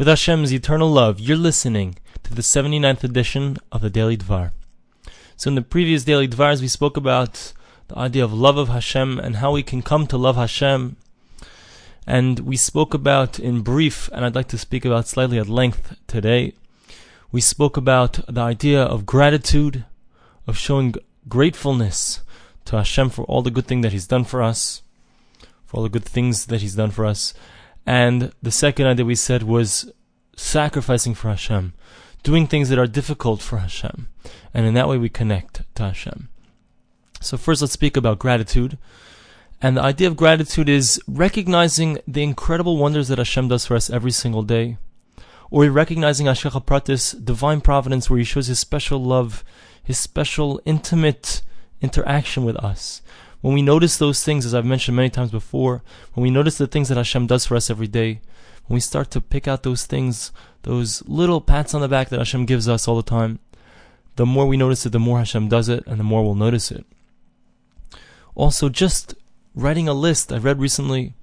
With Hashem's eternal love, you're listening to the 79th edition of the Daily Dvar. So in the previous Daily Dvars, we spoke about the idea of love of Hashem and how we can come to love Hashem. And we spoke about in brief, and I'd like to speak about slightly at length today. We spoke about the idea of gratitude, of showing gratefulness to Hashem for all the good things that He's done for us, for all the good things that He's done for us. And the second idea we said was sacrificing for Hashem, doing things that are difficult for Hashem. And in that way we connect to Hashem. So first let's speak about gratitude. And the idea of gratitude is recognizing the incredible wonders that Hashem does for us every single day. Or recognizing Hashgacha Pratis, divine providence, where He shows His special love, His special intimate interaction with us. When we notice those things, as I've mentioned many times before, when we notice the things that Hashem does for us every day, when we start to pick out those things, those little pats on the back that Hashem gives us all the time, the more we notice it, the more Hashem does it, and the more we'll notice it. Also, just writing a list, I read recently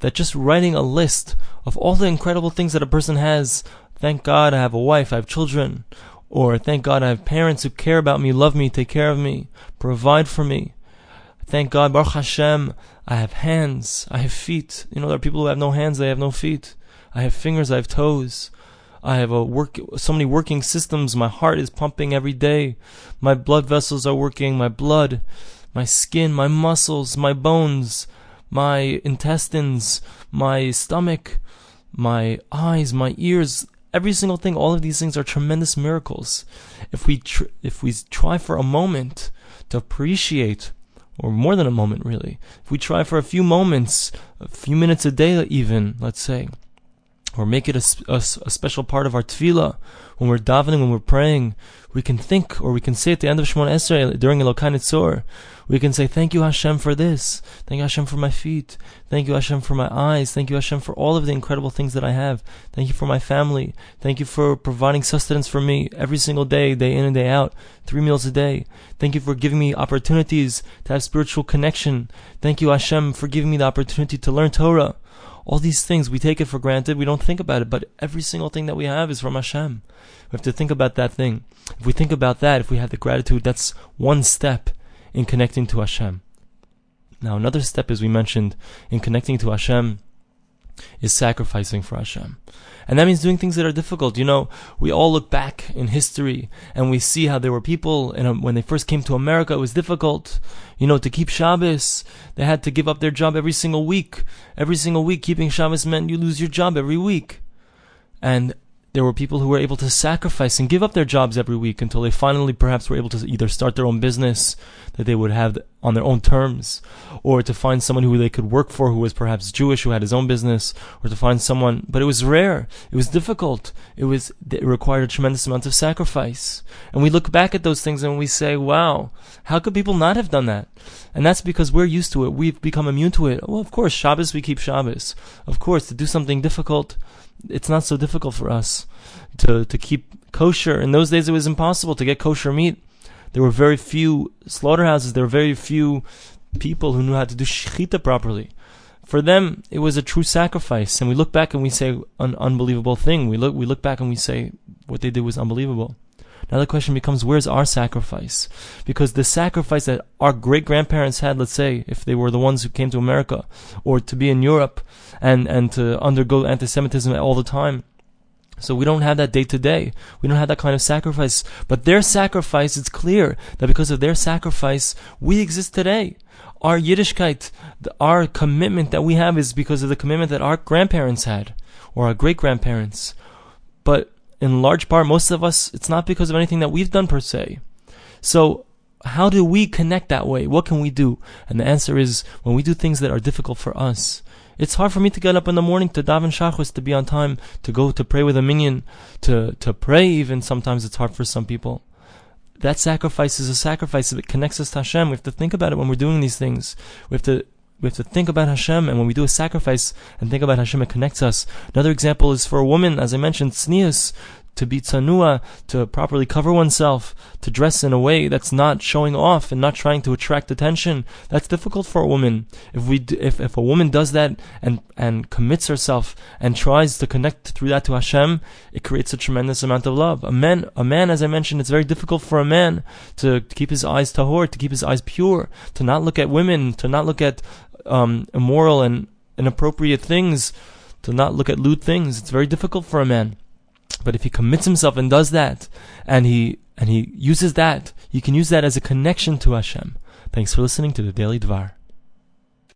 that just writing a list of all the incredible things that a person has, thank God I have a wife, I have children, or thank God I have parents who care about me, love me, take care of me, provide for me. Thank God, Baruch Hashem, I have hands, I have feet. You know, there are people who have no hands, they have no feet. I have fingers, I have toes. I have a work, so many working systems. My heart is pumping every day. My blood vessels are working. My blood, my skin, my muscles, my bones, my intestines, my stomach, my eyes, my ears. Every single thing. All of these things are tremendous miracles. If we tr- if we try for a moment to appreciate or more than a moment really. If we try for a few moments, a few minutes a day even, let's say, or make it a, a, a, special part of our tefillah, when we're davening, when we're praying, we can think, or we can say at the end of Shemona Esrei, during Elokai Netzor, we can say, thank you Hashem for this, thank you Hashem for my feet, thank you Hashem for my eyes, thank you Hashem for all of the incredible things that I have, thank you for my family, thank you for providing sustenance for me every single day, day in and day out, three meals a day, thank you for giving me opportunities to have spiritual connection, thank you Hashem for giving me the opportunity to learn Torah, all these things, we take it for granted, we don't think about it, but every single thing that we have is from Hashem. We have to think about that thing. If we think about that, if we have the gratitude, that's one step in connecting to Hashem. Now, another step, as we mentioned, in connecting to Hashem is sacrificing for Hashem. And that means doing things that are difficult. You know, we all look back in history and we see how there were people, and when they first came to America, it was difficult. You know, to keep Shabbos, they had to give up their job every single week. Every single week, keeping Shabbos meant you lose your job every week. And there were people who were able to sacrifice and give up their jobs every week until they finally perhaps were able to either start their own business that they would have on their own terms, or to find someone who they could work for who was perhaps Jewish, who had his own business, or to find someone, but it was rare. It was difficult. It was, it required a tremendous amount of sacrifice. And we look back at those things and we say, wow, how could people not have done that? And that's because we're used to it. We've become immune to it. Well, of course, Shabbos, we keep Shabbos. Of course, to do something difficult, it's not so difficult for us to, to keep kosher. In those days, it was impossible to get kosher meat. There were very few slaughterhouses. There were very few people who knew how to do shechita properly. For them, it was a true sacrifice. And we look back and we say an unbelievable thing. We look, we look back and we say what they did was unbelievable. Now the question becomes, where's our sacrifice? Because the sacrifice that our great grandparents had, let's say, if they were the ones who came to America, or to be in Europe, and, and to undergo anti-Semitism all the time, so we don't have that day to day. We don't have that kind of sacrifice. But their sacrifice, it's clear that because of their sacrifice, we exist today. Our Yiddishkeit, our commitment that we have is because of the commitment that our grandparents had, or our great grandparents. But in large part, most of us, it's not because of anything that we've done per se. So, how do we connect that way? What can we do? And the answer is when we do things that are difficult for us. It's hard for me to get up in the morning to daven shachris, to be on time, to go to pray with a minyan, to, to pray even. Sometimes it's hard for some people. That sacrifice is a sacrifice that connects us to Hashem. We have to think about it when we're doing these things. We have to we have to think about Hashem, and when we do a sacrifice and think about Hashem, it connects us. Another example is for a woman, as I mentioned, tznius, to be tsanua, to properly cover oneself, to dress in a way that's not showing off and not trying to attract attention. That's difficult for a woman. If we, if, if a woman does that and, and commits herself and tries to connect through that to Hashem, it creates a tremendous amount of love. A man, a man, as I mentioned, it's very difficult for a man to, to keep his eyes tahor, to keep his eyes pure, to not look at women, to not look at um, immoral and inappropriate things, to not look at lewd things. It's very difficult for a man. But if he commits himself and does that, and he and he uses that, you can use that as a connection to Hashem. Thanks for listening to the Daily Dvar.